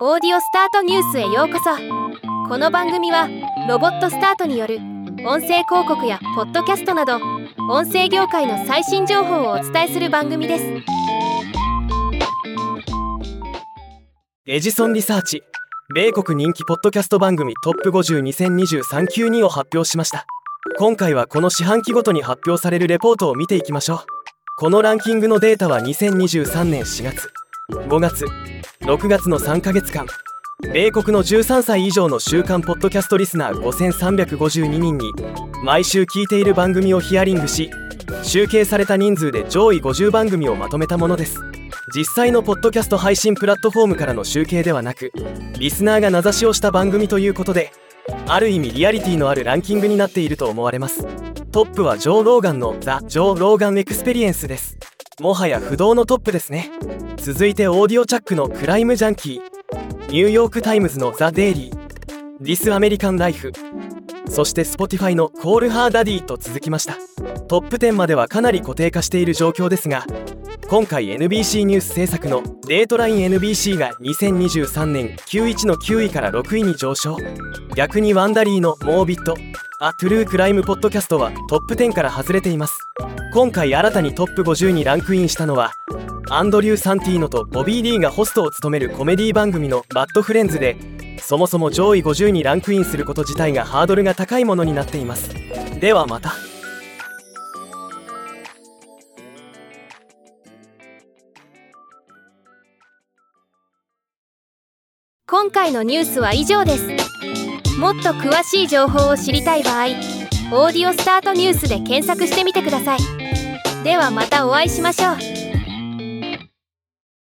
オーディオスタートニュースへようこそ。この番組はロボットスタートによる音声広告やポッドキャストなど音声業界の最新情報をお伝えする番組です。エジソンリサーチ米国人気ポッドキャスト番組トップ502023級2を発表しました。今回はこの四半期ごとに発表されるレポートを見ていきましょう。このランキングのデータは2023年4月5月6月の3ヶ月間。米国の13歳以上の週間ポッドキャストリスナー5352人に毎週聞いている番組をヒアリングし集計された人数で上位50番組をまとめたものです。実際のポッドキャスト配信プラットフォームからの集計ではなくリスナーが名指しをした番組ということである意味リアリティのあるランキングになっていると思われます。トップはジョー・ローガンの The Joe Rogan Experience です。もはや不動のトップですね。続いて Audiochuck の Crime Junkie。ニューヨーク・タイムズの The Daily。 This American Life そして Spotify の Call Her Daddy と続きました。トップ10まではかなり固定化している状況ですが今回 NBC ニュース制作のデートライン NBC が2023年91の9位から6位に上昇。逆に Wondery の Morbid: A True Crime Podcast はトップ10から外れています。今回新たにトップ50にランクインしたのはアンドリュー・サンティーノとボビー・リーがホストを務めるコメディ番組の「バッド・フレンズ」でそもそも上位50にランクインすること自体がハードルが高いものになっています。ではまた。今回のニュースは以上です。もっと詳しい情報を知りたい場合「オーディオスタートニュース」で検索してみてください。ではまたお会いしましょう。